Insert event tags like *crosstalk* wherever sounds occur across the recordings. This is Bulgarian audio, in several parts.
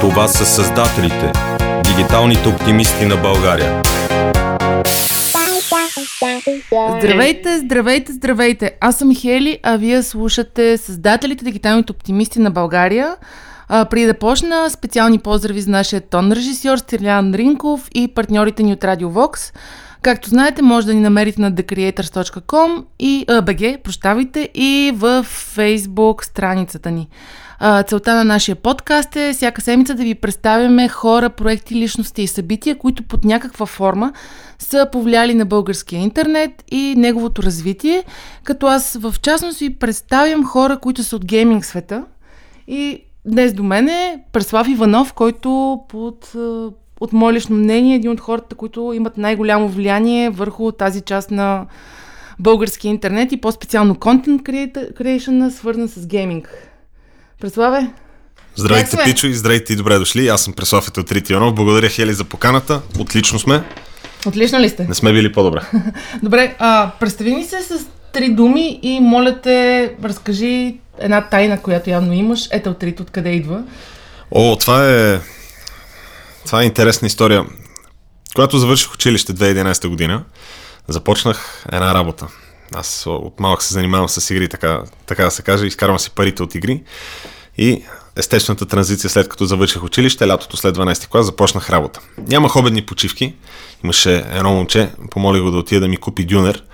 Това са създателите, дигиталните оптимисти на България. Здравейте, здравейте, здравейте! Аз съм Хели, а вие слушате създателите, дигиталните оптимисти на България. А, преди да почна, специални поздрави за нашия тон режисьор Стилян Ринков и партньорите ни от Radio Vox. Както знаете, може да ни намерите на thecreators.com и uh, BG, прощавайте, и в Facebook страницата ни. Целта на нашия подкаст е всяка седмица да ви представяме хора, проекти, личности и събития, които под някаква форма са повлияли на българския интернет и неговото развитие, като аз в частност ви представям хора, които са от гейминг света и днес до мен е Преслав Иванов, който под от мое лично мнение, един от хората, които имат най-голямо влияние върху тази част на български интернет и по-специално контент creation, свързан с гейминг. Преславе? Здравейте, Пичо, и здравейте и добре дошли. Аз съм Преслав от Ионов. Благодаря, Хели, за поканата. Отлично сме. Отлично ли сте? Не сме били по-добре. *laughs* добре, а, представи ни се с три думи и моля те, разкажи една тайна, която явно имаш. Ето трит, откъде идва? О, това е това е интересна история. Когато завърших училище 2011 година, започнах една работа. Аз от малък се занимавам с игри, така, така да се каже, изкарвам си парите от игри. И естествената транзиция след като завърших училище, лятото след 12 клас започнах работа. Нямах обедни почивки. Имаше едно момче, помолих го да отида да ми купи дюнер.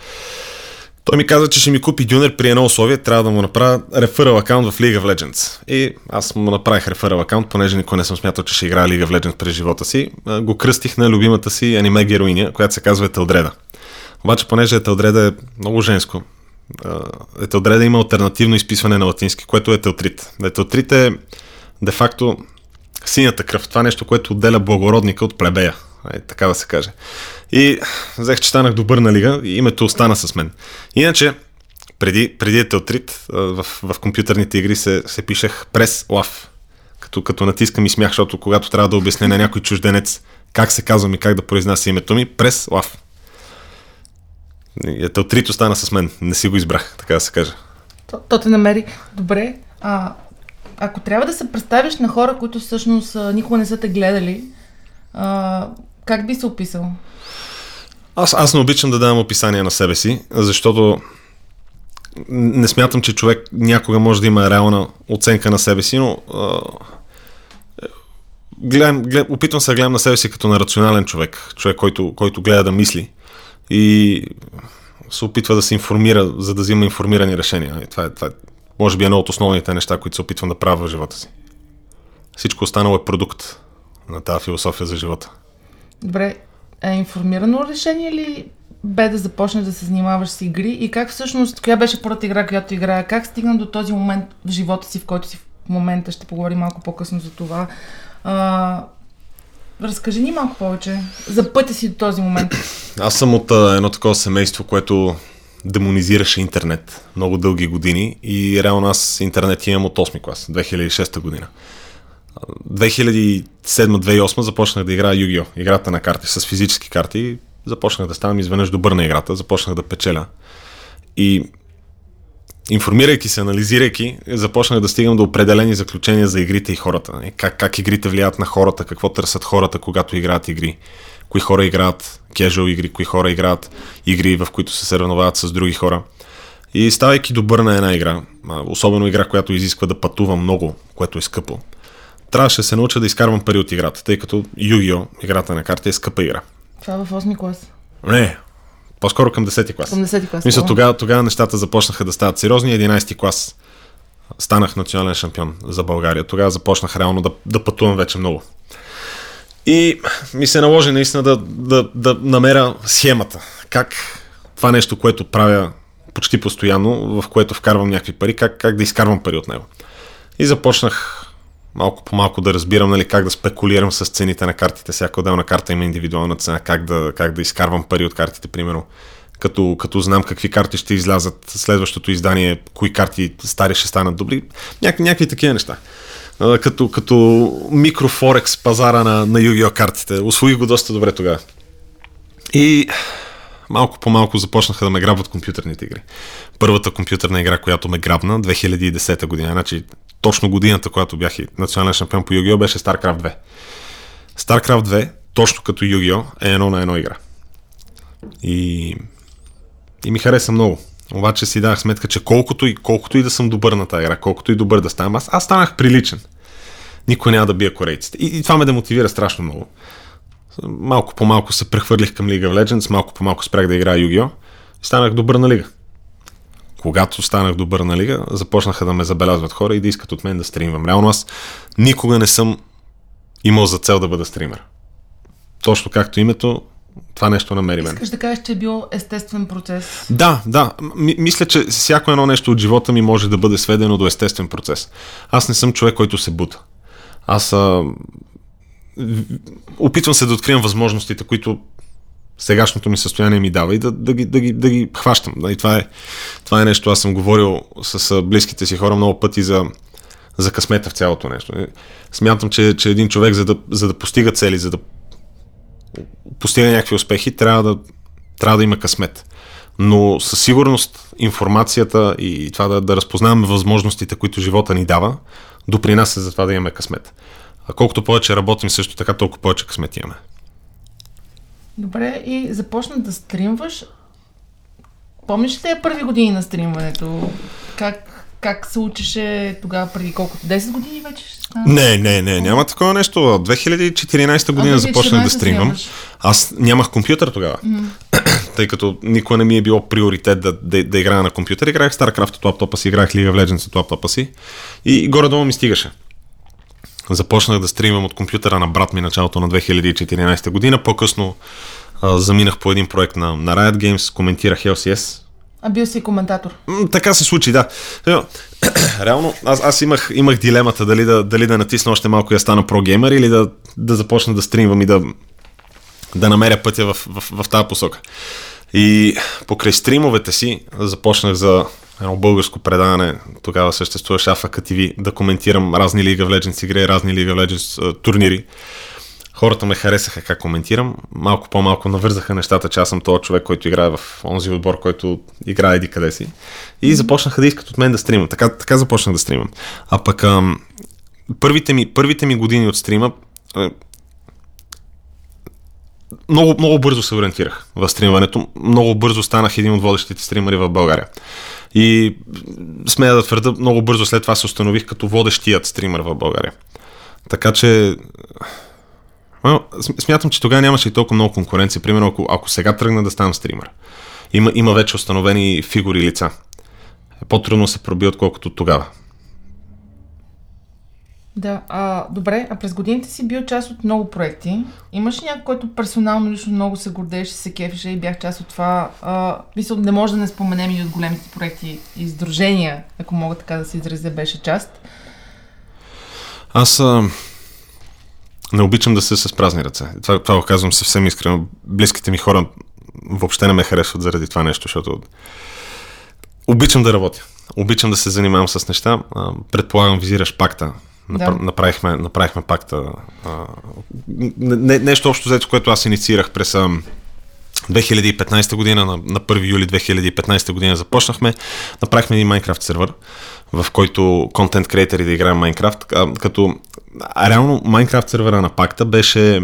Той ми каза, че ще ми купи дюнер при едно условие, трябва да му направя реферал акаунт в League of Legends. И аз му направих реферал акаунт, понеже никой не съм смятал, че ще играе League of Legends през живота си. Го кръстих на любимата си аниме героиня, която се казва Етелдреда. Обаче, понеже Етелдреда е много женско, Етелдреда има альтернативно изписване на латински, което е Етелтрит. Етелтрит е де-факто синята кръв. Това нещо, което отделя благородника от плебея. Е, така да се каже. И взех, че станах добър на лига и името остана с мен. Иначе, преди, преди Етелтрит, в, в компютърните игри се, се пишех прес лав. Като, като натискам и смях, защото когато трябва да обясня на някой чужденец как се казвам и как да произнася името ми, прес лав. Етелтрит остана с мен. Не си го избрах, така да се каже. То, то те намери. Добре. А, ако трябва да се представиш на хора, които всъщност никога не са те гледали, а, как би се описал? Аз, аз не обичам да давам описание на себе си, защото не смятам, че човек някога може да има реална оценка на себе си, но а, гледам, глед, опитвам се да гледам на себе си като на рационален човек, човек, който, който гледа да мисли и се опитва да се информира, за да взима информирани решения. И това, е, това е, може би, едно от основните неща, които се опитвам да правя в живота си. Всичко останало е продукт на тази философия за живота. Добре, е информирано решение ли бе да започнеш да се занимаваш с игри и как всъщност, коя беше първата игра, която играя, как стигна до този момент в живота си, в който си в момента, ще поговорим малко по-късно за това. А, разкажи ни малко повече за пътя си до този момент. Аз съм от а, едно такова семейство, което демонизираше интернет много дълги години и реално аз интернет имам от 8 клас, 2006 година. 2007-2008 започнах да играя Yu-Gi-Oh! Играта на карти с физически карти. Започнах да ставам изведнъж добър на играта, започнах да печеля. И информирайки се, анализирайки, започнах да стигам до определени заключения за игрите и хората. Как, как игрите влияят на хората, какво търсят хората, когато играят игри. Кои хора играят casual игри, кои хора играят игри, в които се съревновават с други хора. И ставайки добър на една игра, особено игра, която изисква да пътувам много, което е скъпо, трябваше да се науча да изкарвам пари от играта, тъй като Yu-Gi-Oh! играта на карти е скъпа игра. Това е в 8 клас. Не, по-скоро към 10 клас. Към 10 клас. Мисля, тогава, тогава нещата започнаха да стават сериозни. 11 клас станах национален шампион за България. Тогава започнах реално да, да пътувам вече много. И ми се наложи наистина да, да, да намеря схемата. Как това нещо, което правя почти постоянно, в което вкарвам някакви пари, как, как да изкарвам пари от него. И започнах малко по малко да разбирам нали, как да спекулирам с цените на картите. Всяка отделна карта има индивидуална цена, как да, как да изкарвам пари от картите, примерно. Като, като знам какви карти ще излязат следващото издание, кои карти стари ще станат добри. Няк, някакви такива неща. Като, като микрофорекс пазара на, на Yu-Gi-Oh картите. Освоих го доста добре тогава. И малко по малко започнаха да ме грабват компютърните игри. Първата компютърна игра, която ме грабна, 2010 година. Значи точно годината, когато бях и национален шампион по Югио, беше StarCraft 2. StarCraft 2, точно като Югио, е едно на едно игра. И, и ми хареса много. Обаче си дах сметка, че колкото и, колкото и да съм добър на тази игра, колкото и добър да ставам, аз, аз станах приличен. Никой няма да бия корейците. И, и това ме демотивира страшно много. Малко по малко се прехвърлих към League of Legends, малко по малко спрях да играя Yu-Gi-Oh! и станах добър на лига. Когато станах добър на лига, започнаха да ме забелязват хора и да искат от мен да стримвам. Реално аз никога не съм имал за цел да бъда стример. Точно както името, това нещо намери мен. Искаш да кажеш, че е бил естествен процес? Да, да. М- мисля, че всяко едно нещо от живота ми може да бъде сведено до естествен процес. Аз не съм човек, който се бута. Аз а, опитвам се да откривам възможностите, които сегашното ми състояние ми дава и да, да, ги, да, ги, да ги хващам. И това, е, това е нещо, аз съм говорил с близките си хора много пъти за, за късмета в цялото нещо. Смятам, че, че един човек, за да, за да постига цели, за да постига някакви успехи, трябва да, трябва да има късмет. Но със сигурност информацията и това да, да разпознаваме възможностите, които живота ни дава, допринася за това да имаме късмет. А колкото повече работим също така, толкова повече късмет имаме. Добре, и започна да стримваш. Помниш ли тези първи години на стримването? Как, как се учеше тогава преди колко? 10 години вече? Не, не, не, няма такова нещо. 2014 година започнах да стримвам. Аз нямах компютър тогава. Mm. Тъй като никога не ми е било приоритет да, да, да играя на компютър. Играех StarCraft от лаптопа си, играех League of Legends от лаптопа си. И горе-долу ми стигаше. Започнах да стримам от компютъра на брат ми началото на 2014 година. По-късно а, заминах по един проект на, на Riot Games, коментирах LCS. А бил си коментатор? М, така се случи, да. *clears throat* Реално, аз, аз имах, имах дилемата дали да, дали да натисна още малко и да стана прогеймер или да, да започна да стримвам и да, да намеря пътя в, в, в, в тази посока. И покрай стримовете си започнах за едно българско предаване, тогава съществуваше AFK TV, да коментирам разни League of Legends игри, разни League of Legends турнири. Хората ме харесаха как коментирам. Малко по-малко навързаха нещата, че аз съм този човек, който играе в онзи отбор, който играе еди къде си. И започнаха да искат от мен да стримам. Така, така започнах да стримам. А пък ам, първите, ми, първите ми години от стрима много, много бързо се ориентирах в стримването. Много бързо станах един от водещите стримари в България. И смея да твърда, много бързо след това се установих като водещият стример в България. Така че смятам, че тогава нямаше и толкова много конкуренция. Примерно, ако, ако сега тръгна да ставам стример, има, има вече установени фигури и лица. Е по-трудно се проби, отколкото тогава. Да, а, добре, а през годините си бил част от много проекти. Имаш ли някой, който персонално лично много се гордееше, се кефеше и бях част от това? Мисля, не може да не споменем и от големите проекти и издружения, ако мога така да се изразя, беше част. Аз а, не обичам да се с празни ръце. Това, това го казвам съвсем искрено. Близките ми хора въобще не ме харесват заради това нещо, защото обичам да работя. Обичам да се занимавам с неща. Предполагам, визираш пакта да. Направихме, направихме пакта. А, не, нещо общо взето, което аз инициирах през 2015 година, на, на 1 юли 2015 година започнахме. Направихме един Minecraft сервер, в който контент креатори да играем Minecraft, като а, реално Minecraft сервера на пакта беше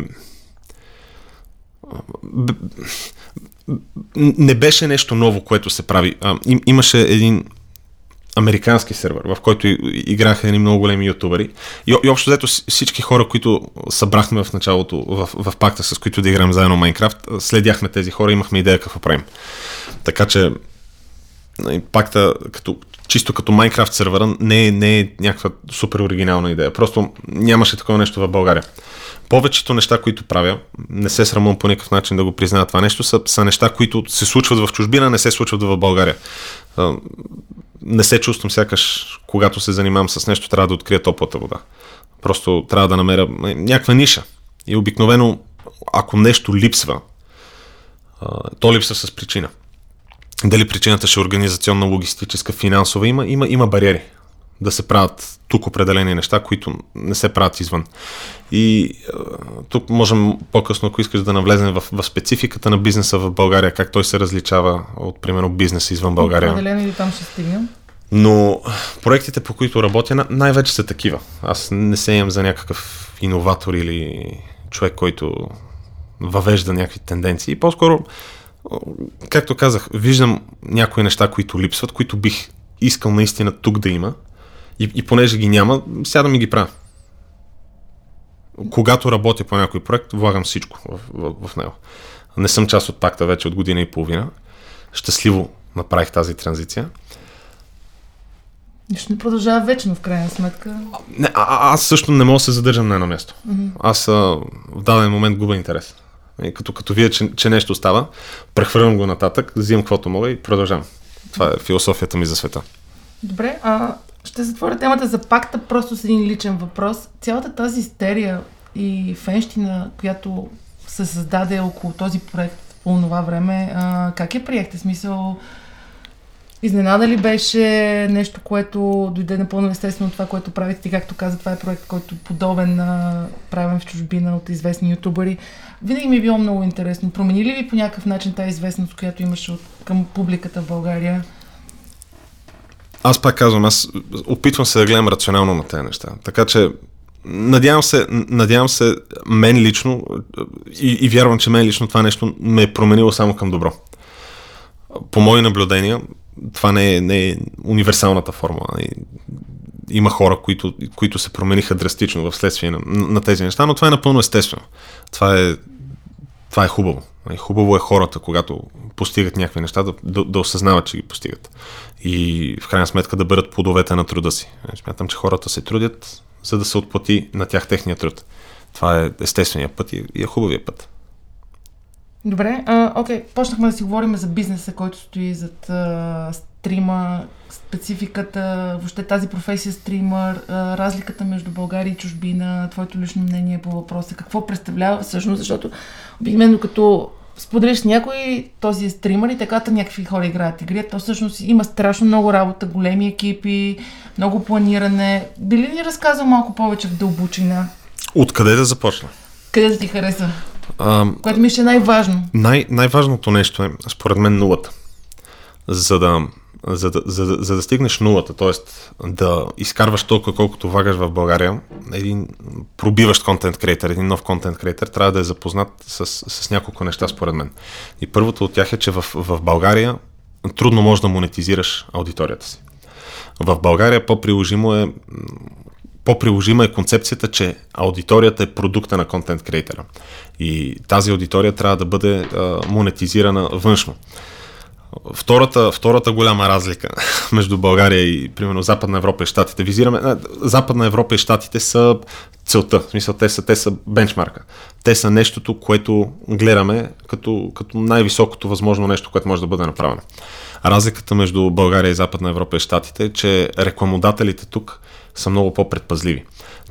не беше нещо ново, което се прави. А, им, имаше един американски сервер, в който играха едни много големи ютубери. И, и общо взето всички хора, които събрахме в началото в, в пакта, с които да играем заедно Майнкрафт, следяхме тези хора и имахме идея какво правим. Така че нали, пакта, като, чисто като Майнкрафт сервера, не е, не е някаква супер оригинална идея. Просто нямаше такова нещо в България. Повечето неща, които правя, не се срамувам по никакъв начин да го призная това нещо, са, са неща, които се случват в чужбина, не се случват в България не се чувствам сякаш, когато се занимавам с нещо, трябва да открия топлата вода. Просто трябва да намеря някаква ниша. И обикновено, ако нещо липсва, то липсва с причина. Дали причината ще е организационна, логистическа, финансова, има, има, има бариери да се правят тук определени неща, които не се правят извън. И тук можем по-късно, ако искаш да навлезем в, в спецификата на бизнеса в България, как той се различава от, примерно, бизнеса извън България. Определено и там ще стигнем. Но проектите, по които работя, най-вече са такива. Аз не се имам за някакъв иноватор или човек, който въвежда някакви тенденции. По-скоро, както казах, виждам някои неща, които липсват, които бих искал наистина тук да има. И, и понеже ги няма, сядам и ги правя. Когато работя по някой проект, влагам всичко в, в, в него. Не съм част от пакта вече от година и половина. Щастливо направих тази транзиция. Нищо не продължава вечно, в крайна сметка. Не, а, аз също не мога да се задържам на едно място. Mm-hmm. Аз а, в даден момент губя интерес. И като, като вие, че, че нещо става, прехвърлям го нататък, взимам каквото мога и продължавам. Това е философията ми за света. Добре, а ще затворя темата за пакта просто с един личен въпрос. Цялата тази истерия и фенщина, която се създаде около този проект по това време, а, как я приехте? Смисъл, Изненада ли беше нещо, което дойде напълно естествено това, което правите? както каза, това е проект, който е подобен на правен в чужбина от известни ютубъри. Винаги ми е било много интересно. Промени ли ви по някакъв начин тази известност, която имаше от, към публиката в България? Аз пак казвам, аз опитвам се да гледам рационално на тези неща. Така че Надявам се, надявам се, мен лично и, и вярвам, че мен лично това нещо ме е променило само към добро. По мои наблюдения, това не е, не е универсалната формула. Има хора, които, които се промениха драстично в следствие на, на тези неща, но това е напълно естествено. Това е, това е хубаво. Хубаво е хората, когато постигат някакви неща, да, да, да осъзнават, че ги постигат. И в крайна сметка да бъдат плодовете на труда си. Смятам, че хората се трудят, за да се отплати на тях техния труд. Това е естествения път и, и е хубавия път. Добре, а, окей, почнахме да си говорим за бизнеса, който стои зад а, стрима, спецификата, въобще тази професия стримър, разликата между България и чужбина, твоето лично мнение по въпроса, какво представлява всъщност, защото обикновено като споделиш някой, този е стримър и така някакви хора играят игри, то всъщност има страшно много работа, големи екипи, много планиране. Би ли ни разказал малко повече в дълбочина? Откъде да започна? Къде да ти хареса? А, Което ми ще е най-важно. Най- най-важното нещо е, според мен, нулата. За да, за да, за, за да стигнеш нулата, т.е. да изкарваш толкова колкото влагаш в България, един пробиващ контент креатор, един нов контент креатор трябва да е запознат с, с няколко неща, според мен. И първото от тях е, че в, в България трудно можеш да монетизираш аудиторията си. В България по-приложимо е по-приложима е концепцията, че аудиторията е продукта на контент креатора. И тази аудитория трябва да бъде а, монетизирана външно. Втората, втората голяма разлика *laughs* между България и, примерно, Западна Европа и Штатите. Визираме, Западна Европа и Штатите са целта. В смисъл, те са, те са бенчмарка. Те са нещото, което гледаме като, като най-високото възможно нещо, което може да бъде направено. Разликата между България и Западна Европа и Штатите е, че рекламодателите тук са много по-предпазливи.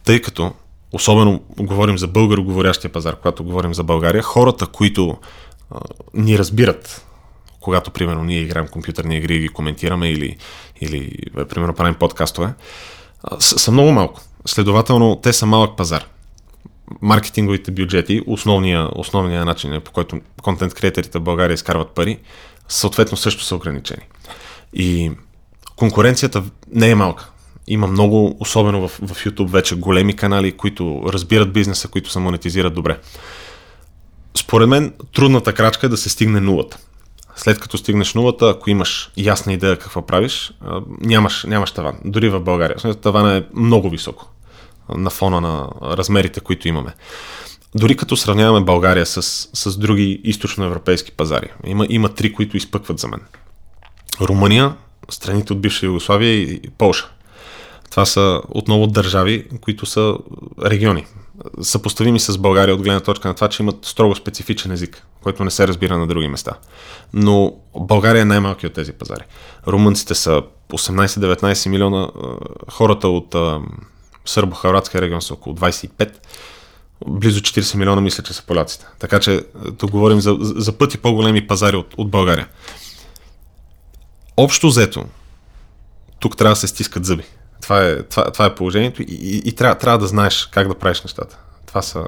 Тъй като, особено говорим за българоговорящия пазар, когато говорим за България, хората, които а, ни разбират, когато, примерно, ние играем компютърни игри и ги коментираме или, или примерно, правим подкастове, са, много малко. Следователно, те са малък пазар. Маркетинговите бюджети, основния, основния начин, по който контент креаторите в България изкарват пари, съответно също са ограничени. И конкуренцията не е малка. Има много, особено в, в YouTube вече, големи канали, които разбират бизнеса, които се монетизират добре. Според мен, трудната крачка е да се стигне нулата. След като стигнеш нулата, ако имаш ясна идея какво правиш, нямаш, нямаш таван. Дори в България. Таван е много високо на фона на размерите, които имаме. Дори като сравняваме България с, с други източноевропейски пазари, има, има три, които изпъкват за мен. Румъния, страните от бивша Югославия и Полша. Това са отново държави, които са региони. Съпоставими с България от гледна точка на това, че имат строго специфичен език, който не се разбира на други места. Но България е най-малки от тези пазари. Румънците са 18-19 милиона, хората от Сърбо-Хавратския регион са около 25 близо 40 милиона мисля, че са поляците. Така че тук говорим за, за пъти по-големи пазари от, от България. Общо взето, тук трябва да се стискат зъби. Това е, това, това е положението и, и, и трябва, трябва да знаеш как да правиш нещата. Това са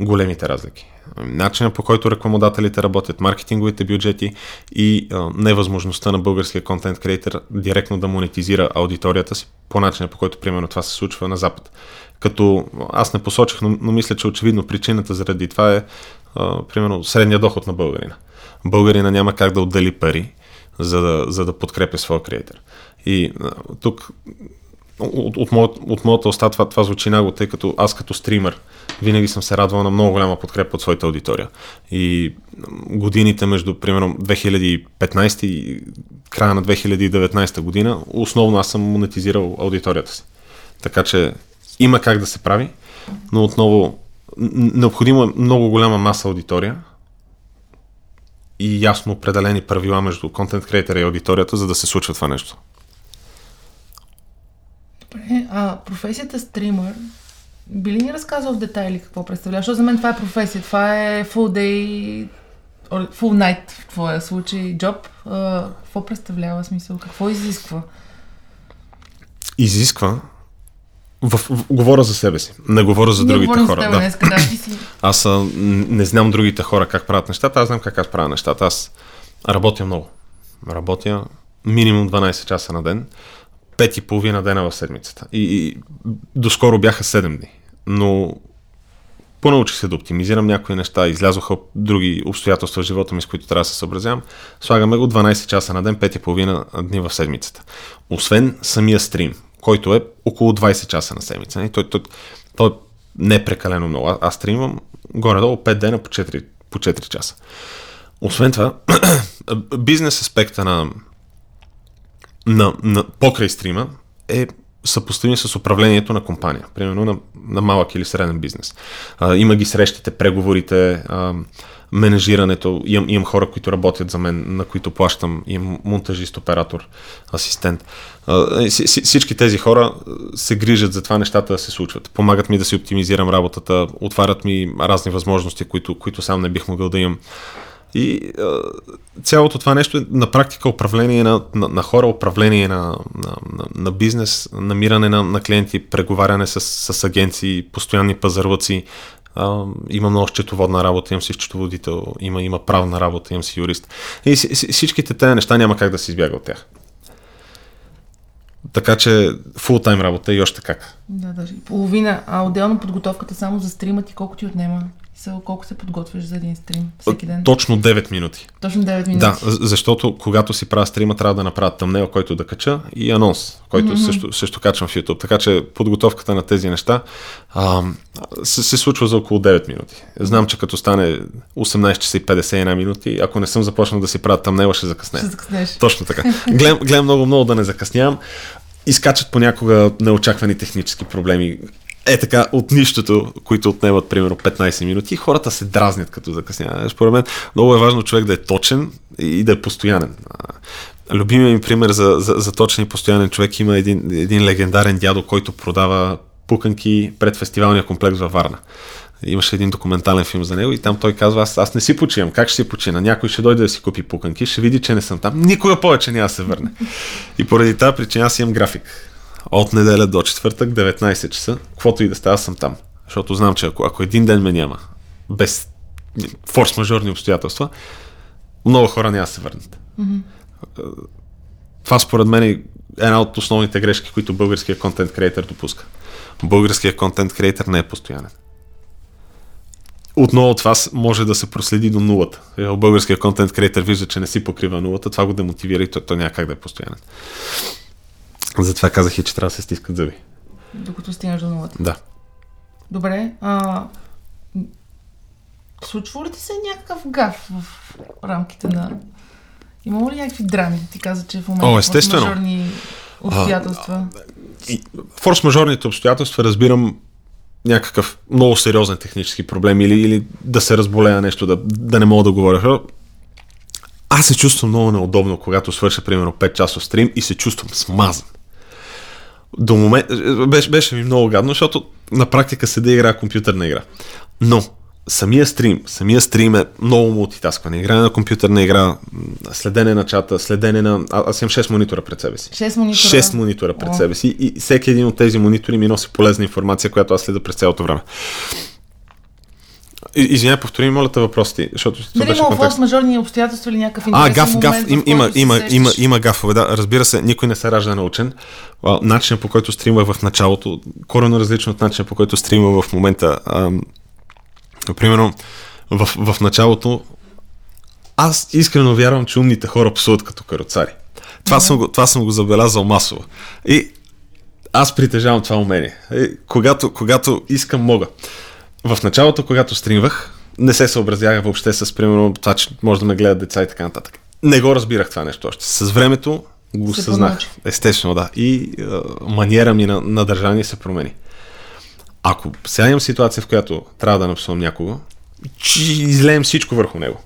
големите разлики. Начинът по който рекламодателите работят, маркетинговите бюджети и а, невъзможността на българския контент креатор директно да монетизира аудиторията си по начина по който примерно това се случва на Запад. Като аз не посочих, но, но мисля, че очевидно причината заради това е а, примерно средния доход на българина. Българина няма как да отдели пари, за да, за да подкрепя своя креатор. И а, тук от, от, моят, от моята уста това, това звучи нагло, тъй като аз като стример винаги съм се радвал на много голяма подкрепа от своята аудитория. И годините между, примерно, 2015 и края на 2019 година, основно аз съм монетизирал аудиторията си. Така че има как да се прави, но отново необходимо е много голяма маса аудитория и ясно определени правила между контент креатора и аудиторията, за да се случва това нещо. Добре, а професията стример, би ли ни разказал в детайли какво представлява? Защото за мен това е професия, това е full day, full night в твоя случай, джоб. А, какво представлява смисъл? Какво изисква? Изисква в, в, говоря за себе си, не говоря за Не другите говорим хора. с теб да. днес, да, ти си. *clears throat* Аз а, не знам другите хора как правят нещата, аз знам как аз правя нещата. Аз работя много. Работя минимум 12 часа на ден, 5 и половина дена в седмицата. И, и доскоро бяха 7 дни. Но понаучих се да оптимизирам някои неща, излязоха други обстоятелства в живота ми, с които трябва да се съобразявам. Слагаме го 12 часа на ден, 5 и половина дни в седмицата. Освен самия стрим, който е около 20 часа на седмица. Не? Той, той, той не е прекалено много. Аз стримвам горе-долу 5 дена по 4, по 4 часа. Освен това, *clears throat* бизнес аспекта на, на, на покрай стрима е съпоставим с управлението на компания, примерно на, на малък или среден бизнес. А, има ги срещите, преговорите, а, менежирането. Имам, имам хора, които работят за мен, на които плащам. Имам монтажист, оператор, асистент. А, си- си- всички тези хора се грижат за това нещата да се случват. Помагат ми да си оптимизирам работата, отварят ми разни възможности, които, които сам не бих могъл да имам. И цялото това нещо е на практика управление на, на, на хора, управление на, на, на, бизнес, намиране на, на клиенти, преговаряне с, с агенции, постоянни пазарлъци. Има много счетоводна работа, имам си счетоводител, има, има правна работа, имам си юрист. И си- си- всичките тези неща няма как да се избяга от тях. Така че фултайм работа и още как. Да, даже половина. А отделно подготовката само за стрима ти колко ти отнема? Са, колко се подготвяш за един стрим всеки ден? Точно 9 минути. Точно 9 минути. Да, защото когато си правя стрима, трябва да направя тъмнел, който да кача и анонс, който mm-hmm. също, също качвам в YouTube. Така че подготовката на тези неща а, се, се случва за около 9 минути. Знам, че като стане 18 часа и 51 минути, ако не съм започнал да си правя тъмнела, ще закъснея. Ще закъснеш. Точно така. *laughs* Гледам, гледам много, много да не закъснявам. Изкачат понякога неочаквани технически проблеми. Е така, от нищото, които отнемат примерно 15 минути, хората се дразнят като закъсняват. Според мен много е важно човек да е точен и да е постоянен. Любимият ми пример за, за, за точен и постоянен човек има един, един легендарен дядо, който продава пуканки пред фестивалния комплекс във Варна. Имаше един документален филм за него и там той казва, аз, аз не си почивам, как ще си почина? Някой ще дойде да си купи пуканки, ще види, че не съм там. Никога повече няма да се върне. И поради тази причина аз имам график. От неделя до четвъртък, 19 часа, каквото и да става, съм там. Защото знам, че ако, ако един ден ме няма, без форс-мажорни обстоятелства, много хора няма да се върнат. Това според мен е една от основните грешки, които българския контент креатор допуска. Българският контент креатор не е постоянен. Отново от вас може да се проследи до нулата. Е, Българският контент креатор вижда, че не си покрива нулата, това го демотивира и той, той няма как да е постоянен. Затова казах и, че трябва да се стискат зъби. Докато стигнеш до нулата. Да. Добре. А, случва ли ти се някакъв гаф в рамките на... Има ли някакви драми? Ти каза, че в момента О, естествено. мажорни обстоятелства. Форс-мажорните обстоятелства разбирам някакъв много сериозен технически проблем или, или да се разболея нещо, да, да не мога да говоря. Аз се чувствам много неудобно, когато свърша примерно 5 часов стрим и се чувствам смазан. До момент, беше, беше ми много гадно, защото на практика седа игра компютърна игра. Но самия стрим, самия стрим е много мултитаскване. Игране на компютърна игра, следене на чата, следене на... А, аз имам 6 монитора пред себе си. 6 монитора. 6 монитора пред О. себе си и всеки един от тези монитори ми носи полезна информация, която аз следа през цялото време. Извинявай, повтори, моля те въпросите, защото това Дали беше има контекст. форс-мажорни обстоятелства или някакъв А, гаф, гаф, момент, им, в има, има, има, има гафове, да. Разбира се, никой не се ражда научен. Начинът по който стримах в началото, коренно различно от начинът по който стримах в момента. А, примерно, в, в началото аз искрено вярвам, че умните хора псуват като каруцари. Това, съм, го, това съм го забелязал масово. И аз притежавам това умение. И, когато, когато искам, мога. В началото, когато стримвах, не се съобразявах въобще с, примерно, това, че може да ме гледат деца и така нататък. Не го разбирах това нещо още. С времето го Се съзнах. Естествено, да. И е, маниера ми на, на държание се промени. Ако сега имам ситуация, в която трябва да напсувам някого, че излеем всичко върху него.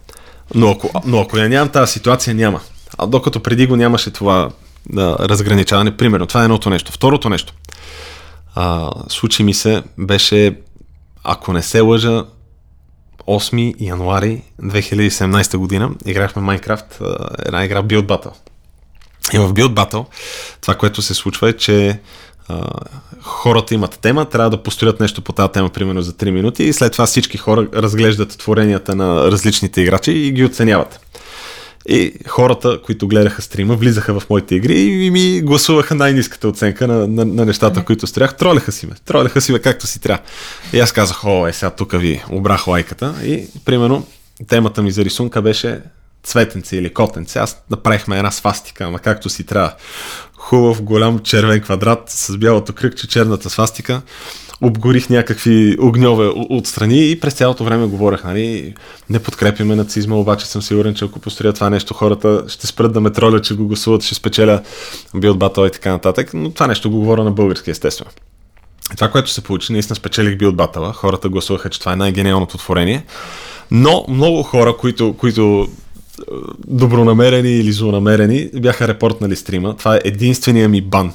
Но ако, но ако я нямам тази ситуация, няма. А докато преди го нямаше това да, разграничаване, примерно, това е едното нещо. Второто нещо. А, случи ми се, беше, ако не се лъжа, 8 януари 2017 година играхме а, една игра Build Battle. И в Build Battle това, което се случва е, че хората имат тема, трябва да построят нещо по тази тема примерно за 3 минути и след това всички хора разглеждат творенията на различните играчи и ги оценяват. И хората, които гледаха стрима, влизаха в моите игри и ми гласуваха най-низката оценка на, на, на нещата, които стрях. Тролеха си ме. Тролеха си ме както си трябва. И аз казах, о, е, сега тук ви обрах лайката. И, примерно, темата ми за рисунка беше цветенце или котенце. Аз направихме една свастика, ама както си трябва. Хубав, голям червен квадрат с бялото кръгче, черната свастика. Обгорих някакви огньове отстрани и през цялото време говорех, нали, не подкрепяме нацизма, обаче съм сигурен, че ако построя това нещо, хората ще спрат да ме тролят, че го гласуват, ще спечеля Билд Батъл и така нататък, но това нещо го говоря на български, естествено. И това, което се получи, наистина спечелих Билд Батъла, хората гласуваха, че това е най-гениалното творение, но много хора, които, които добронамерени или злонамерени, бяха репортнали стрима. Това е единствения ми бан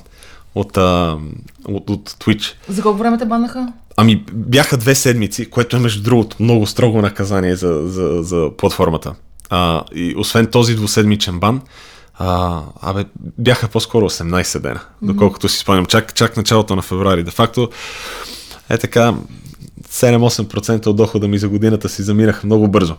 от, а, от, от Twitch. За колко време те баннаха? Ами бяха две седмици, което е между другото много строго наказание за, за, за платформата. А, и освен този двуседмичен бан, а, абе, бяха по-скоро 18 дена, доколкото си спомням. Чак, чак началото на февруари. Де факто, е така, 7-8% от дохода ми за годината си заминах много бързо.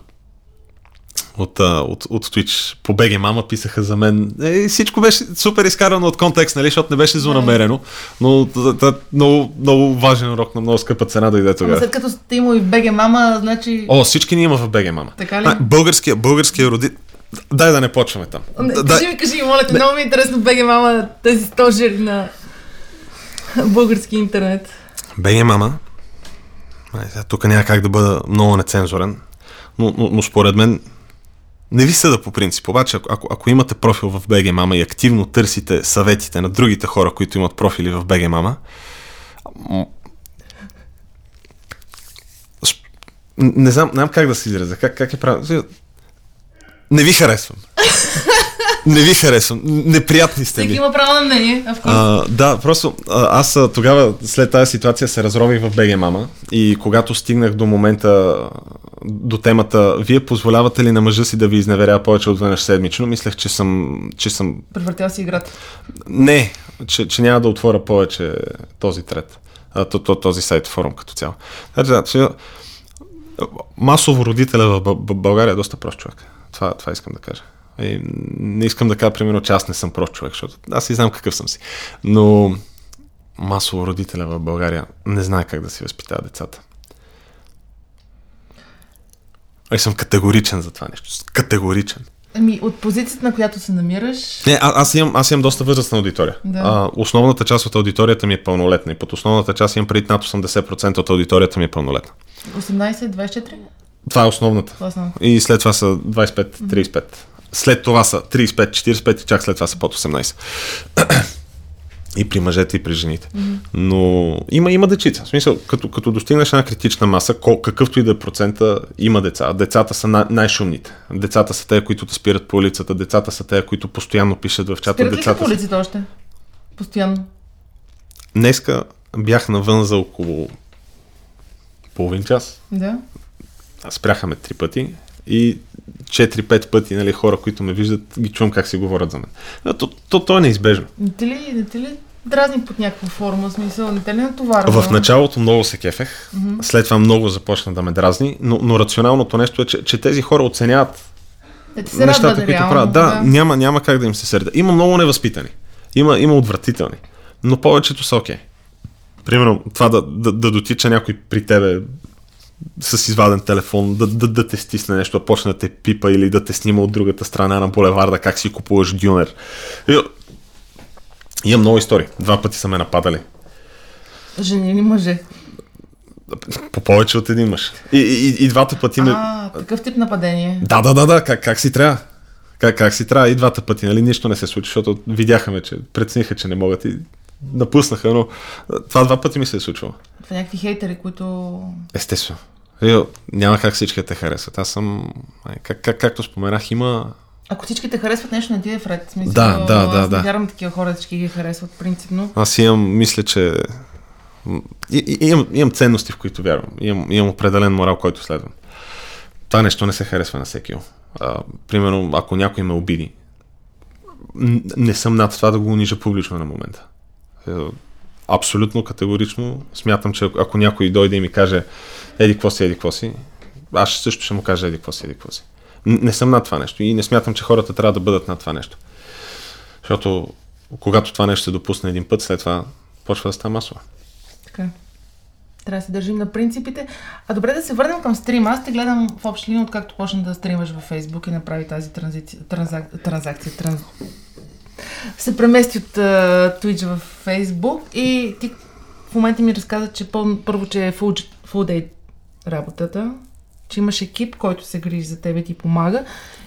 От, от, от Twitch. По BG Мама писаха за мен. Е, всичко беше супер изкарано от контекст, нали, защото не беше злонамерено. Но т- много, много важен урок на много скъпа цена дойде Ама тогава. след като сте имали в БГ Мама, значи... О, всички ни има в BG Мама. Така ли? А, българския, българския родител. Дай да не почваме там. Не, Да- кажи ми, кажи ми, моля те, много ми е интересно БГ Мама, тези стожери на български интернет. БГ Мама. Тук няма как да бъда много нецензурен, но, но, но според мен не ви съда по принцип. Обаче, ако, ако, имате профил в BG Мама и активно търсите съветите на другите хора, които имат профили в BG Мама, не знам, не знам как да се изразя. Как, как е правилно? Не ви харесвам. *laughs* Не ви харесвам. Неприятни сте ми. има право на мнение, а да, просто а, аз тогава след тази ситуация се разрових в BG Мама и когато стигнах до момента, до темата, вие позволявате ли на мъжа си да ви изневеря повече от веднъж седмично, мислех, че съм, че съм Превъртял си играта. не, че, че няма да отворя повече този трет, този сайт форум като цяло. Значи, да, масово родителя в Бъ- Бъ- България е доста прост човек. Това, това искам да кажа. И не искам да кажа, примерно, че аз не съм прост човек, защото аз и знам какъв съм си. Но масово родителя в България не знае как да си възпитава децата. И съм категоричен за това нещо. Категоричен. Ами, от позицията, на която се намираш, Не, а, аз, имам, аз имам доста възрастна аудитория. Да. А, основната част от аудиторията ми е пълнолетна и под основната част имам преди над 80% от аудиторията ми е пълнолетна. 18-24? Това е основната. Това знам. И след това са 25-35. След това са 35-45 и чак след това са под 18. И при мъжете, и при жените. Но има, има дечица. В смисъл, като, като достигнеш една критична маса, кол, какъвто и да е процента, има деца. Децата са най- най-шумните. Децата са те, които те спират по улицата. Децата са те, които постоянно пишат в чата. Спират ли Децата по са... улиците още? Постоянно. Днеска бях навън за около половин час. Да. Спряха ме три пъти и 4-5 пъти нали, хора, които ме виждат, ги чувам как си говорят за мен. А, То, то, то е неизбежно. Не ти ли, не ти ли дразни под някаква форма, смисъл, не те ли натоварва? В началото много се кефех, mm-hmm. след това много започна да ме дразни, но, но рационалното нещо е, че, че тези хора оценяват да нещата, радва, които реално, правят. Да, да. Няма, няма как да им се сърда. Има много невъзпитани, има, има отвратителни, но повечето са окей. Примерно това да, да, да дотича някой при тебе с изваден телефон, да, да, да те стисне нещо, да почне да те пипа или да те снима от другата страна на булеварда, как си купуваш дюнер. Имам много истории. Два пъти са ме нападали. Жени или мъже? По повече от един мъж. И, и, и, двата пъти ме... А, такъв тип нападение. Да, да, да, да, как, как си трябва. Как, как си трябва и двата пъти, нали? Нищо не се случи, защото видяха ме, че прецениха, че не могат и напуснаха, но това два пъти ми се е случвало. Това някакви хейтери, които... Естествено. Йо, няма как всички те харесват. Аз съм, как, как, както споменах, има... Ако всички те харесват нещо, не ти е вред. Смисъл, Да, да, да, аз да. вярвам такива хора, всички ги харесват принципно. Аз имам, мисля, че... И, и, имам, имам ценности, в които вярвам. Имам, имам определен морал, който следвам. Това нещо не се харесва на всеки. А, примерно, ако някой ме обиди, не съм над това да го унижа публично на момента. Е, Абсолютно категорично смятам, че ако- ако някой дойде и ми каже еди какво си, еди какво си, аз също ще му кажа еди какво си, еди какво си. Не съм над това нещо и не смятам, че хората трябва да бъдат над това нещо. Защото когато това нещо се допусне един път, след това почва да става масово. Така. Трябва да се държим на принципите. А добре да се върнем към стрима. Аз те гледам в общи линии, откакто почна да стримаш във Фейсбук и направи тази транзиция, транзак, транзакция. Транз... Се премести от uh, Twitch в Фейсбук и ти в момента ми разказа, че пъл, първо, че е full, full day работата, че имаш екип, който се грижи за тебе и ти помага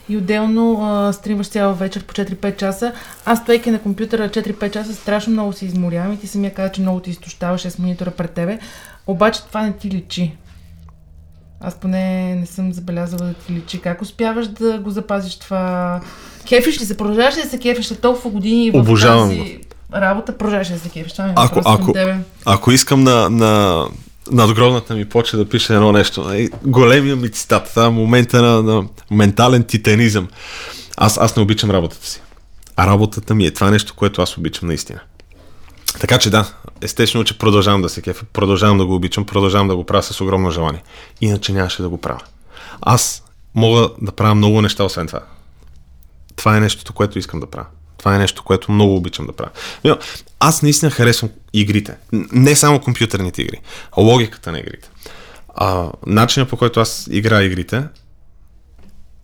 и отделно а, стримаш цяла вечер по 4-5 часа. Аз стоейки на компютъра 4-5 часа страшно много се изморявам и ти самия каза, че много ти изтощаваш с монитора пред тебе. Обаче това не ти личи. Аз поне не съм забелязала да ти личи. Как успяваш да го запазиш това? Кефиш ли се? Продължаваш ли да се кефиш след толкова години в Обожавам тази работа? Продължаваш да се кефиш? Това ми е Ако, ако, тебе. ако искам на, на надгробната ми почва да пише едно нещо, е, големия ми цитат, това е момента на, на ментален титанизъм. Аз, аз не обичам работата си. А работата ми е това нещо, което аз обичам наистина. Така че да, естествено, че продължавам да се кефя, продължавам да го обичам, продължавам да го правя с огромно желание. Иначе нямаше да го правя. Аз мога да правя много неща, освен това. Това е нещото, което искам да правя. Това е нещо, което много обичам да правя. Аз наистина харесвам игрите. Не само компютърните игри, а логиката на игрите. А, начинът по който аз играя игрите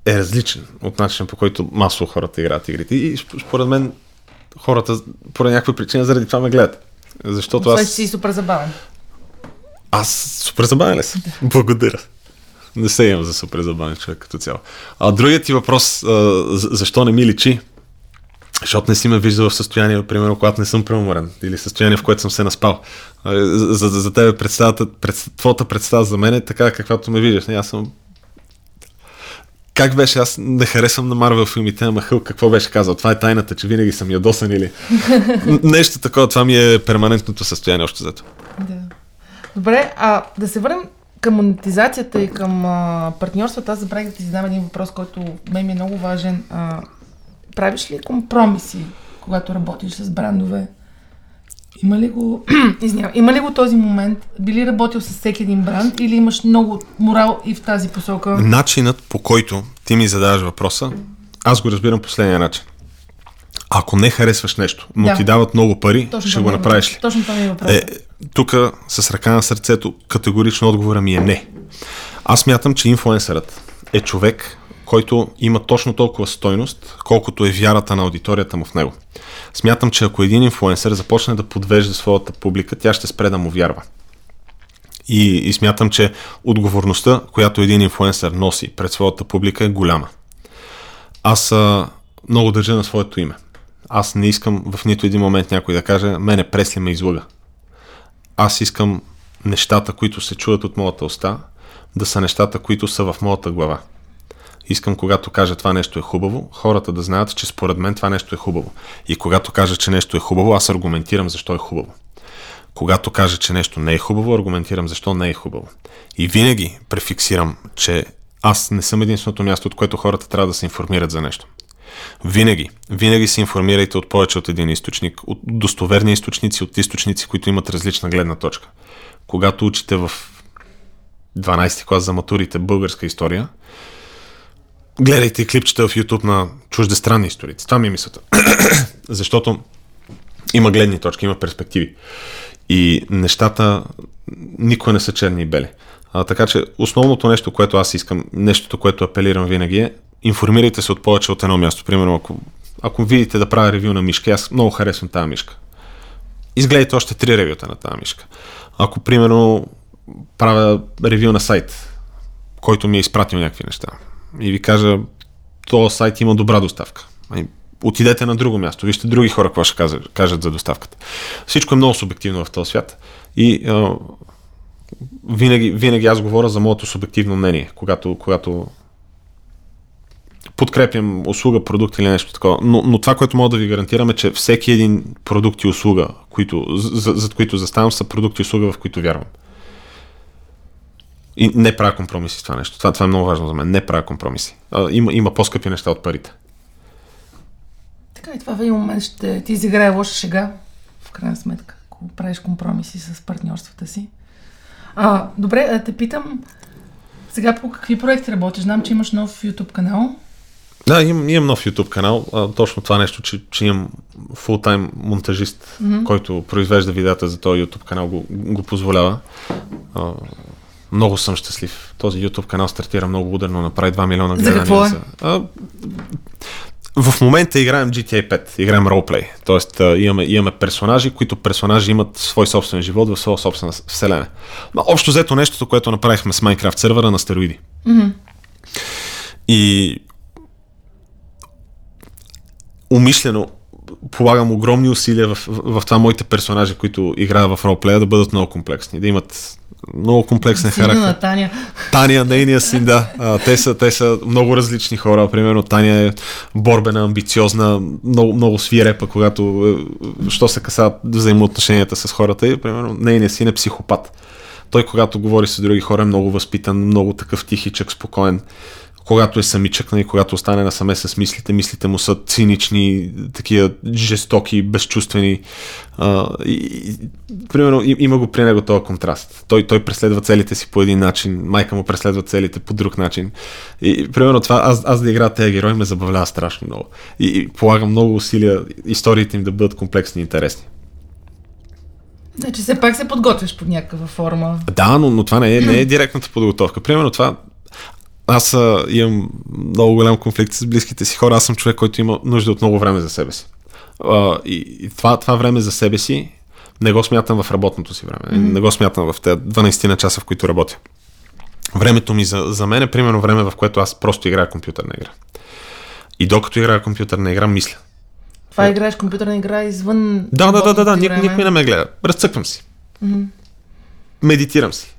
е различен от начина по който масово хората играят игрите. И сп- според мен хората поради някаква причина заради това ме гледат. Защото аз... си супер забавен. Аз супер забавен ли съм? Благодаря. Не се имам за супер забавен човек като цяло. А другият ти въпрос, а, за- защо не ми личи? Защото не си ме виждал в състояние, примерно, когато не съм преуморен или състояние, в което съм се наспал. За, за, за тебе представата, пред, твоята представа за мен е така, каквато ме виждаш. Не, аз съм... Как беше? Аз не харесвам на Марвел филмите, ама Хълк какво беше казал? Това е тайната, че винаги съм ядосан или... *laughs* Нещо такова, това ми е перманентното състояние още зато. Да. Добре, а да се върнем към монетизацията и към а, партньорствата. Аз забравих да ти задам един въпрос, който мен ми е много важен. А, правиш ли компромиси, когато работиш с брандове? Има ли го, *clears throat* извинявам, има ли го този момент? Би ли работил с всеки един бранд или имаш много морал и в тази посока? Начинът по който ти ми задаваш въпроса, аз го разбирам последния начин. Ако не харесваш нещо, но Да. ти дават много пари, Точно ще го е направиш ли? Точно това ми е въпрос. Е, тук с ръка на сърцето категорично отговора ми е не. Аз мятам, че инфлуенсърът е човек, който има точно толкова стойност, колкото е вярата на аудиторията му в него. Смятам, че ако един инфлуенсър започне да подвежда своята публика, тя ще спре да му вярва. И, и смятам, че отговорността, която един инфлуенсър носи пред своята публика е голяма. Аз а, много държа на своето име. Аз не искам в нито един момент някой да каже, мене Пресли ме излъга. Аз искам нещата, които се чуят от моята уста, да са нещата, които са в моята глава. Искам, когато кажа това нещо е хубаво, хората да знаят, че според мен това нещо е хубаво. И когато кажа, че нещо е хубаво, аз аргументирам защо е хубаво. Когато кажа, че нещо не е хубаво, аргументирам защо не е хубаво. И винаги префиксирам, че аз не съм единственото място, от което хората трябва да се информират за нещо. Винаги, винаги се информирайте от повече от един източник, от достоверни източници, от източници, които имат различна гледна точка. Когато учите в 12 клас за матурите българска история, гледайте клипчета в YouTube на чуждестранни историци. Това ми е мисълта. *clears throat* Защото има гледни точки, има перспективи. И нещата никога не са черни и бели. А, така че основното нещо, което аз искам, нещото, което апелирам винаги е, информирайте се от повече от едно място. Примерно, ако, ако видите да правя ревю на мишка, аз много харесвам тази мишка. Изгледайте още три ревюта на тази мишка. Ако, примерно, правя ревю на сайт, който ми е изпратил някакви неща и ви кажа, този сайт има добра доставка. Ами, отидете на друго място, вижте други хора какво ще кажат, кажат за доставката. Всичко е много субективно в този свят. И а, винаги, винаги аз говоря за моето субективно мнение, когато, когато подкрепям услуга, продукт или нещо такова. Но, но това, което мога да ви гарантирам е, че всеки един продукт и услуга, които, за, за които заставам, са продукти и услуга, в които вярвам. И не правя компромиси с това нещо. Това, това е много важно за мен. Не правя компромиси. А, има, има по-скъпи неща от парите. Така и това в един момент ще ти изиграе лоша шега, в крайна сметка, ако правиш компромиси с партньорствата си. А, добре, а те питам, сега по какви проекти работиш? Знам, че имаш нов YouTube канал. Да, имам, имам нов YouTube канал. А, точно това нещо, че, че имам фултайм монтажист, mm-hmm. който произвежда видеята за този YouTube канал, го, го позволява. А, много съм щастлив. Този YouTube канал стартира много ударно, направи 2 милиона гледания. За какво е? А, в момента играем GTA 5, играем ролплей. Тоест имаме, имаме персонажи, които персонажи имат свой собствен живот в своя собствена вселена. Но общо взето нещото, което направихме с Minecraft сервера на стероиди. Mm-hmm. И умишлено полагам огромни усилия в, в, в това моите персонажи, които играят в ролплея, да бъдат много комплексни, да имат много комплексен Сина характер. на Таня. Таня, нейния син, да. А, те, са, те са много различни хора. Примерно Таня е борбена, амбициозна, много, много свирепа, когато, е, що се каса взаимоотношенията с хората. И, примерно, нейният син е психопат. Той, когато говори с други хора, е много възпитан, много такъв тихичък, спокоен когато е самичък, нали, когато остане насаме с мислите, мислите му са цинични, такива жестоки, безчувствени. А, и, и, примерно има го при него този контраст. Той, той преследва целите си по един начин, майка му преследва целите по друг начин. И примерно това, аз, аз да играя тези герои ме забавлява страшно много. И, и полагам много усилия историите им да бъдат комплексни и интересни. Значи все пак се подготвяш под някаква форма. Да, но, но това не е, не е директната подготовка. Примерно това, аз а, имам много голям конфликт с близките си хора. Аз съм човек, който има нужда от много време за себе си. А, и, и това, това време за себе си не го смятам в работното си време. Mm-hmm. Не го смятам в тези 12 на часа, в които работя. Времето ми за, за мен е примерно време, в което аз просто играя компютърна игра. И докато играя компютърна игра, мисля. Това играеш компютърна игра извън. Да, да, да, да, да. Никой не ме гледа. Разцъквам си. Mm-hmm. Медитирам си.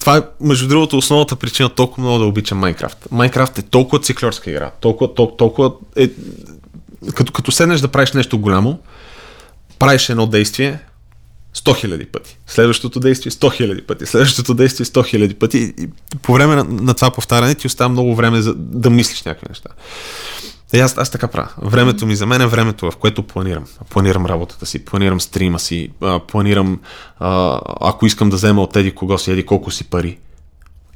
Това е, между другото, основната причина толкова много да обичам Майнкрафт. Майнкрафт е толкова циклерска игра, толкова, толкова, толкова е, като, като седнеш да правиш нещо голямо, правиш едно действие 100 000 пъти. Следващото действие 100 000 пъти. Следващото действие 100 000 пъти. И по време на, на това повтаряне ти остава много време за да мислиш някакви неща. И аз, аз така правя. Времето ми за мен е времето, в което планирам. Планирам работата си, планирам стрима си, планирам, а, ако искам да взема от теди кого си, еди колко си пари,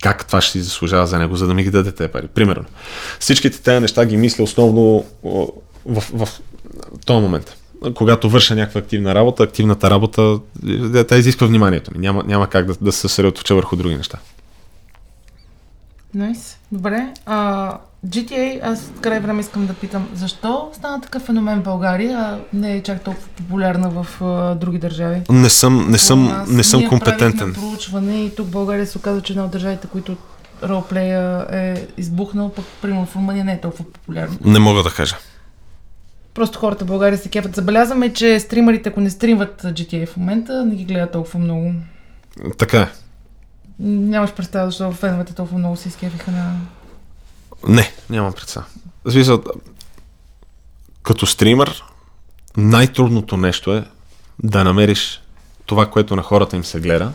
как това ще си заслужава за него, за да ми ги дадете пари. Примерно. Всичките тези неща ги мисля основно в, в, в този момент. Когато върша някаква активна работа, активната работа, тя изисква вниманието ми. Няма, няма как да, да се съсредоточа върху други неща. Найс. Nice. Добре. А, GTA, аз край време искам да питам, защо стана такъв феномен в България, а не е чак толкова популярна в а, други държави? Не съм, не съм, не съм компетентен. проучване и тук в България се оказва, че една от държавите, които ролплея е избухнал, пък примерно в Румъния не е толкова популярно. Не мога да кажа. Просто хората в България се кефат. Забелязваме, че стримерите, ако не стримват GTA в момента, не ги гледат толкова много. Така е. Нямаш представа, защо феновете толкова много се изкефиха на не, нямам представа. Смисъл, като стример, най-трудното нещо е да намериш това, което на хората им се гледа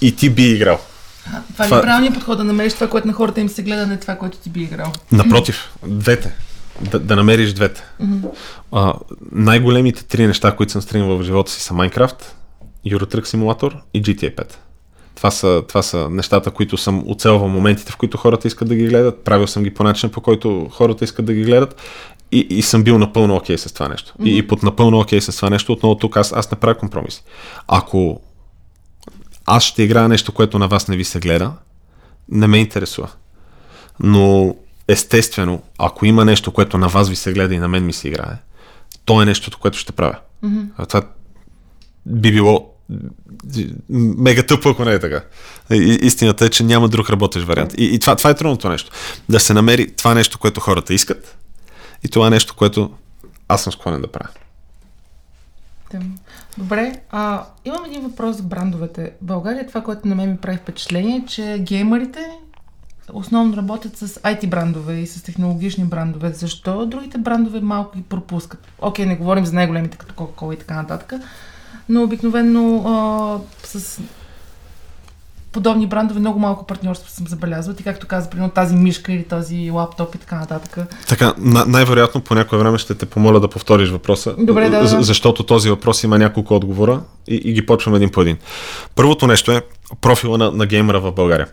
и ти би играл. А, това, това е правилният подход да намериш това, което на хората им се гледа, не това, което ти би играл. Напротив, двете. да, да намериш двете. Мгм. А, най-големите три неща, които съм стримал в живота си са Minecraft, Euro Truck Simulator и GTA 5. Това са, това са нещата, които съм оцелвал моментите, в които хората искат да ги гледат. Правил съм ги по начин, по който хората искат да ги гледат. И, и съм бил напълно окей с това нещо. И, и под напълно окей с това нещо, отново тук аз, аз не правя компромиси. Ако аз ще играя нещо, което на вас не ви се гледа, не ме интересува. Но естествено, ако има нещо, което на вас ви се гледа и на мен ми се играе, то е нещото, което ще правя. Мгм. А това би било мега тъпо, ако не е така. И, истината е, че няма друг работещ вариант. И, и това, това е трудното нещо. Да се намери това нещо, което хората искат и това нещо, което аз съм склонен да правя. Добре, а, имам един въпрос за брандовете. България това, което на мен ми прави впечатление, е, че геймерите основно работят с IT брандове и с технологични брандове. Защо другите брандове малко ги пропускат? Окей, не говорим за най-големите като Coca-Cola и така нататък, но обикновено а, с подобни брандове много малко партньорство съм забелязвала. И както каза, примерно тази мишка или този лаптоп и така нататък. Така, на, най-вероятно по някое време ще те помоля да повториш въпроса, Добре, да, да. за- защото този въпрос има няколко отговора и, и ги почваме един по един. Първото нещо е профила на, на геймера в България.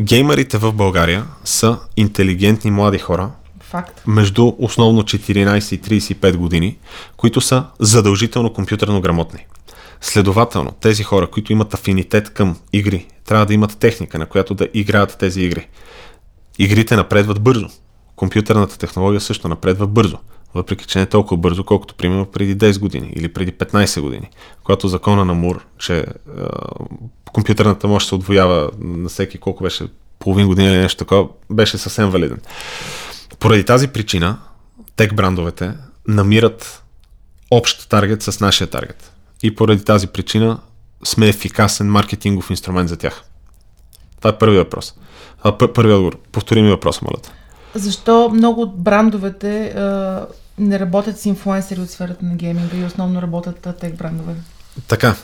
Геймерите в България са интелигентни млади хора, Факт. между основно 14 и 35 години, които са задължително компютърно грамотни. Следователно, тези хора, които имат афинитет към игри, трябва да имат техника, на която да играят тези игри. Игрите напредват бързо. Компютърната технология също напредва бързо, въпреки че не толкова бързо, колкото примерно преди 10 години или преди 15 години, когато закона на Мур, че е, компютърната мощ се отвоява на всеки колко беше половин година или нещо такова, беше съвсем валиден. Поради тази причина, тек брандовете намират общ таргет с нашия таргет. И поради тази причина сме ефикасен маркетингов инструмент за тях. Това е първият въпрос. А, пър- първият отговор. Повтори ми въпроса, моля. те. Защо много от брандовете а, не работят с инфлуенсъри от сферата на гейминга и основно работят а, тех брандове? Така,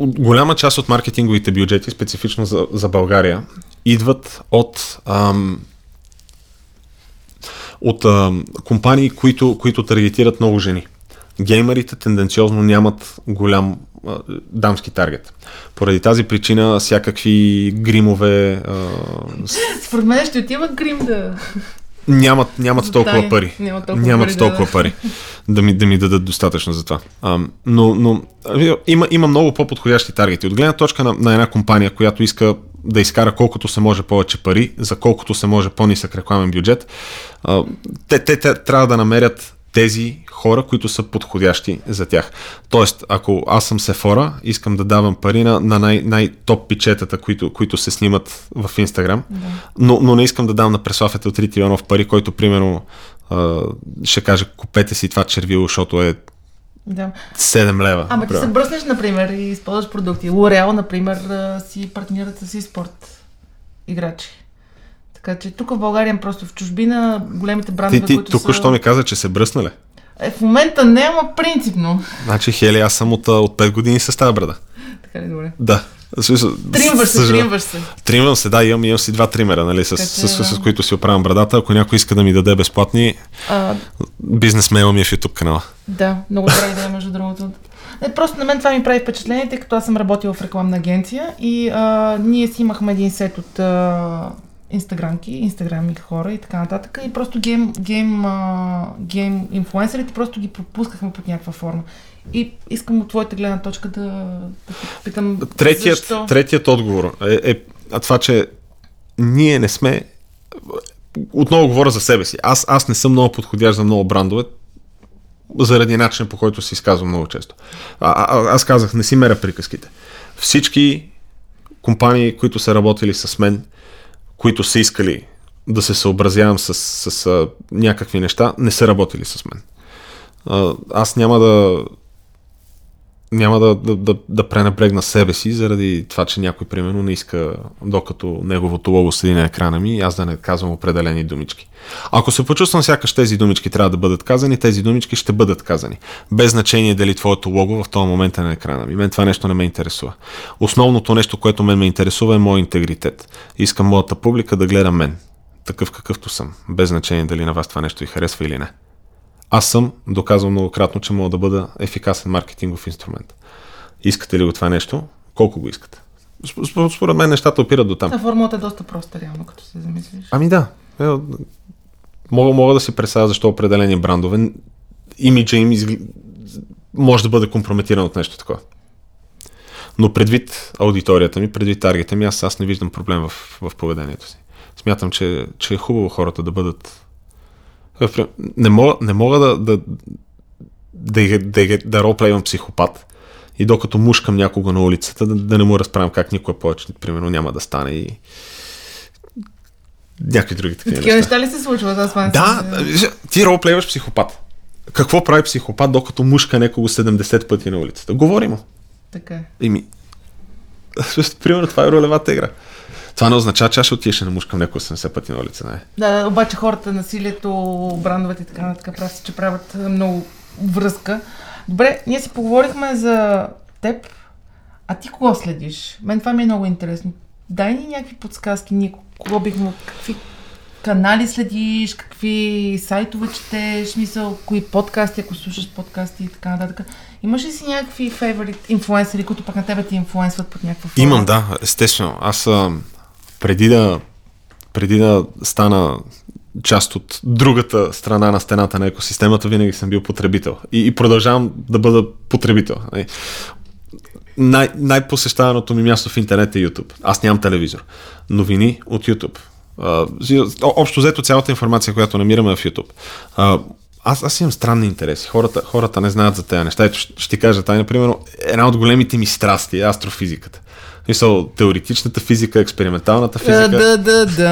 голяма част от маркетинговите бюджети, специфично за, за България, идват от, ам, от ам, компании, които, които таргетират много жени. Геймерите тенденциозно нямат голям а, дамски таргет. Поради тази причина всякакви гримове а, Според мен ще отива грим да... нямат, нямат толкова тая. пари. Нямат толкова нямат пари, да, толкова да. пари да ми, да ми дадат достатъчно за това. А, но но а, има, има много по-подходящи таргети. От гледна точка на, на една компания, която иска да изкара колкото се може повече пари, за колкото се може по-нисък рекламен бюджет, те, те, те трябва да намерят тези хора, които са подходящи за тях. Тоест, ако аз съм Сефора, искам да давам пари на, на най- най-топ пичетата, които, които се снимат в Инстаграм, Да. но, но не искам да дам на Преслав от Рити Иванов пари, който примерно ще каже купете си това червило, защото е да. 7 лева. Ама ти се бръснеш, например, и използваш продукти. Лореал, например, си партнират с e-спорт играчи. Така че тук в България, просто в чужбина, големите брандове, Ти, ти които тук са... що ми каза, че се бръснали. Е, в момента не, ама принципно. Значи, Хели, аз съм от, от 5 години с тази брада. Така ли, добре. Да. Смисъл, Тримваш се, тримваш се. Тримвам се, да, имам, имам си два тримера, нали, с, с, с, с, които си оправям брадата. Ако някой иска да ми даде безплатни, А, бизнес мейла ми е в YouTube канала. Да, много добра идея, между другото. Не, просто на мен това ми прави впечатление, тъй като аз съм работила в рекламна агенция и а, ние си имахме един сет от а, инстаграмки, инстаграмни хора и така нататък. И просто гейм, гейм, а, гейм инфлуенсърите просто ги пропускахме под някаква форма. И искам от твоята гледна точка да, да питам Третият, защо. третият отговор е, е а това, че ние не сме. Отново говоря за себе си. Аз, аз не съм много подходящ за много брандове, заради начина по който се изказвам много често. А, а, аз казах, не си меря приказките. Всички компании, които са работили с мен, които са искали да се съобразявам с, с, с някакви неща, не са работили с мен. Аз няма да няма да, да, да, да пренебрегна себе си заради това, че някой примерно не иска, докато неговото лого седи на екрана ми, аз да не казвам определени думички. Ако се почувствам сякаш тези думички трябва да бъдат казани, тези думички ще бъдат казани. Без значение дали твоето лого в този момент е на екрана ми. Мен това нещо не ме интересува. Основното нещо, което мен ме интересува е моят интегритет. Искам моята публика да гледа мен. такъв какъвто съм, без значение дали на вас това нещо ви харесва или не. Аз съм доказал многократно, че мога да бъда ефикасен маркетингов инструмент. Искате ли го това нещо? Колко го искате? Според мен нещата опират до там. А формулата е доста проста, реално, като се замислиш. Ами да. Е, мога, мога да си представя защо определени брандове имиджа им изгл... може да бъде компрометиран от нещо такова. Но предвид аудиторията ми, предвид таргета ми, аз, аз не виждам проблем в, в поведението си. Смятам, че, че е хубаво хората да бъдат... Не мога, не мога да, да, да, да, да, да ролплейвам психопат и докато мушкам някого на улицата, да, да не му разправям как никога повече, примерно, няма да стане и някакви други такива Такива неща ли се случват? Аз да, ти ролплейваш психопат. Какво прави психопат, докато мушка някого 70 пъти на улицата? Говори му. Така е. Ими, *laughs* примерно това е ролевата игра. Това не означава, че аз ще отиеш на мушкам някого 70 пъти на улица, не? Да, обаче хората, насилието, брандовете и така нататък, прави че правят много връзка. Добре, ние си поговорихме за теб, а ти кого следиш? Мен това ми е много интересно. Дай ни някакви подсказки, ние кого бихме, какви канали следиш, какви сайтове четеш, мисъл, кои подкасти, ако слушаш подкасти и така нататък. Имаш ли си някакви фейворит инфлуенсъри, които пък на тебе ти инфлуенсват под някаква форма? Имам, да, естествено. Аз а, преди да преди да стана част от другата страна на стената на екосистемата, винаги съм бил потребител. И, и продължавам да бъда потребител. Нали? Най- най-посещаваното ми място в интернет е YouTube. Аз нямам телевизор. Новини от YouTube. Общо взето цялата информация, която намираме в YouTube. Аз, аз имам странни интереси. Хората, хората не знаят за тези неща. Ето ще, ти кажа, тай, например, една от големите ми страсти е астрофизиката. Мисъл, теоретичната физика, експерименталната физика. Да, да, да.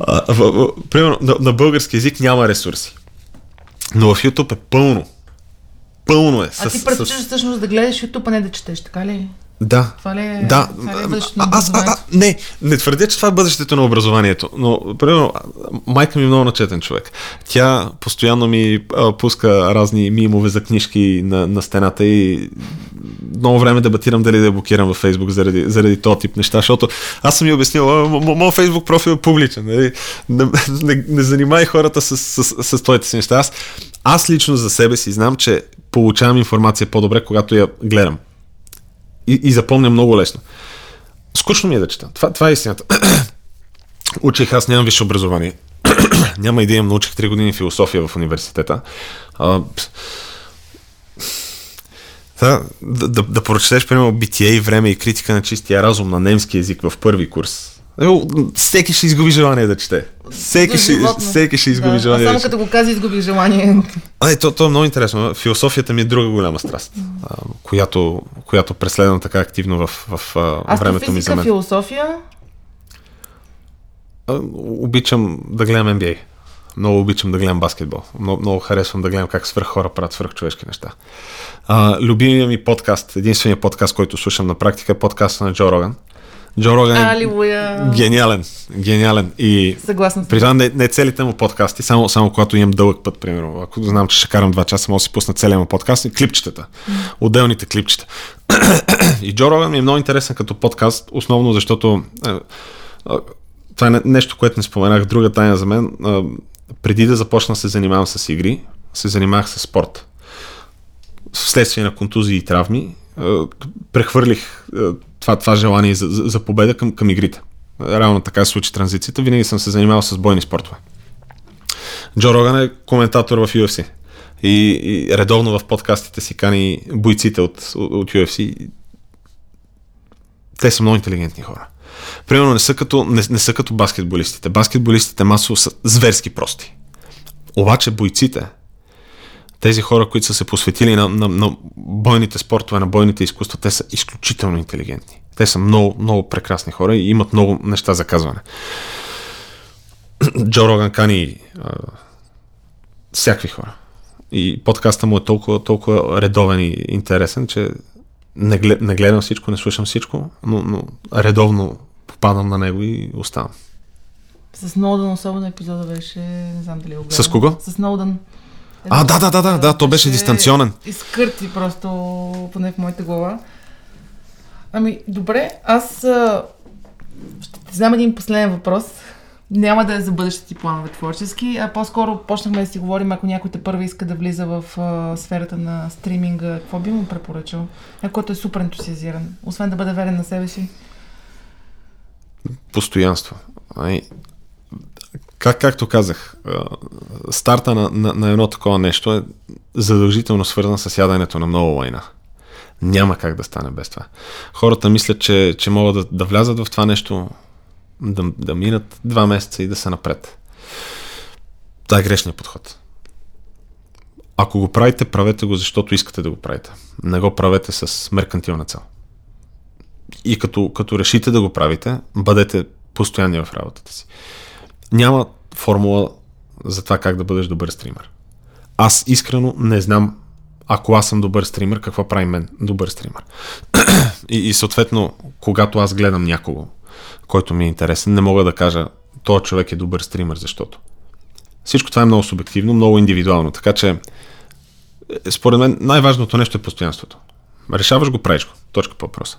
А, в, в, примерно, на, на български язик няма ресурси. Но в YouTube е пълно. Пълно е. А ти предпочиташ всъщност да гледаш YouTube, а не да четеш, така ли? Да. Това ли е, да. това ли е а, аз, а, а, не, не твърдя, че това е бъдещето на образованието, но, примерно, майка ми е много начетен човек. Тя постоянно ми а, пуска разни мимове за книжки на, на стената и много време дебатирам дали да я блокирам във Фейсбук заради, заради този тип неща, защото аз съм ми обяснил, моят Фейсбук профил е публичен, нали? не, не, не занимай хората с, с, с, с твоите си неща. Аз, аз лично за себе си знам, че получавам информация по-добре, когато я гледам и, и запомня много лесно. Скучно ми е да чета. Това, това е истината. *clears throat* Учих, аз нямам висше образование. *clears throat* Няма идея, научих 3 години философия в университета. А, да, да, да прочетеш, примерно, битие и време и критика на чистия разум на немски язик в първи курс. Всеки ще изгуби желание да чете. Всеки, ще, всеки ще изгуби да. желание. А само да като го каза, изгубих желание. А, то, то е много интересно. Философията ми е друга голяма страст, която, която преследвам така активно в, в времето ми за мен. философия? Обичам да гледам NBA. Много обичам да гледам баскетбол. Много, много харесвам да гледам как свърх хора правят свърхчовешки неща. А, любимия ми подкаст, единственият подкаст, който слушам на практика е подкаста на Джо Роган. Джо Роган е Алилуя. гениален. Гениален. И Съгласна при това не, не целите му подкасти, само, само когато имам дълъг път, примерно. Ако знам, че ще карам два часа, мога да си пусна целия му подкаст и клипчетата. Отделните клипчета. и Джо Роган ми е много интересен като подкаст, основно защото е, това е нещо, което не споменах. Друга тайна за мен. Преди да започна се занимавам с игри, се занимавах с спорт. Вследствие на контузии и травми, прехвърлих това, това желание за, за, победа към, към игрите. Реално така се случи транзицията. Винаги съм се занимавал с бойни спортове. Джо Роган е коментатор в UFC. И, и редовно в подкастите си кани бойците от, от UFC. Те са много интелигентни хора. Примерно не са като, не, не са като баскетболистите. Баскетболистите масово са зверски прости. Обаче бойците, тези хора, които са се посветили на, на, на бойните спортове, на бойните изкуства, те са изключително интелигентни. Те са много, много прекрасни хора и имат много неща за казване. *clears throat* Джо Роган кани а, всякакви хора. И подкаста му е толкова, толкова редовен и интересен, че не, глед, не гледам всичко, не слушам всичко, но, но редовно попадам на него и оставам. С Сноудън особено епизода беше, не знам дали е С кого? С Сноудън. А, да, да, да, да, да, то беше дистанционен. Изкърти просто, поне в моята глава. Ами, добре, аз а, ще ти знам един последен въпрос. Няма да е за бъдещите ти планове творчески, а по-скоро почнахме да си говорим, ако някой те първа иска да влиза в а, сферата на стриминга, какво би му препоръчал? Някой, който е супер ентусиазиран, освен да бъде верен на себе си. Постоянство. Ай, как, както казах, старта на, на, на едно такова нещо е задължително свързан с яденето на много лайна. Няма как да стане без това. Хората мислят, че, че могат да, да влязат в това нещо, да, да минат два месеца и да са напред. Това е грешният подход. Ако го правите, правете го, защото искате да го правите. Не го правете с меркантилна цел. И като, като решите да го правите, бъдете постоянни в работата си. Няма формула за това как да бъдеш добър стример. Аз искрено не знам, ако аз съм добър стример, какво прави мен добър стример. *clears throat* и, и съответно, когато аз гледам някого, който ми е интересен, не мога да кажа, този човек е добър стример, защото. Всичко това е много субективно, много индивидуално, така че е, според мен най-важното нещо е постоянството. Решаваш го, правиш го. Точка по въпроса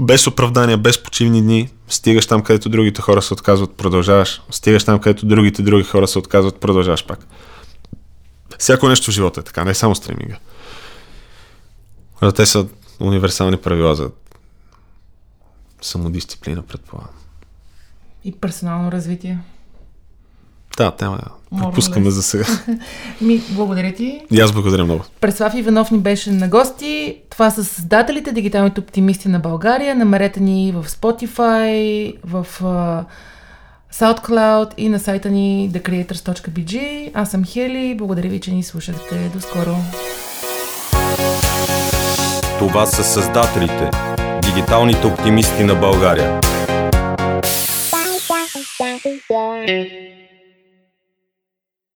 без оправдания, без почивни дни, стигаш там, където другите хора се отказват, продължаваш. Стигаш там, където другите други хора се отказват, продължаваш пак. Всяко нещо в живота е така, не само стриминга. Те са универсални правила за самодисциплина, предполагам. И персонално развитие. Да, тема пропускаме за сега. *laughs* Ми, благодаря ти. И аз благодаря много. Преслав Иванов ни беше на гости. Това са създателите, дигиталните оптимисти на България. Намерете ни в Spotify, в uh, SoundCloud и на сайта ни thecreators.bg. Аз съм Хели. Благодаря ви, че ни слушахте. До скоро. Това са създателите, дигиталните оптимисти на България. Bye.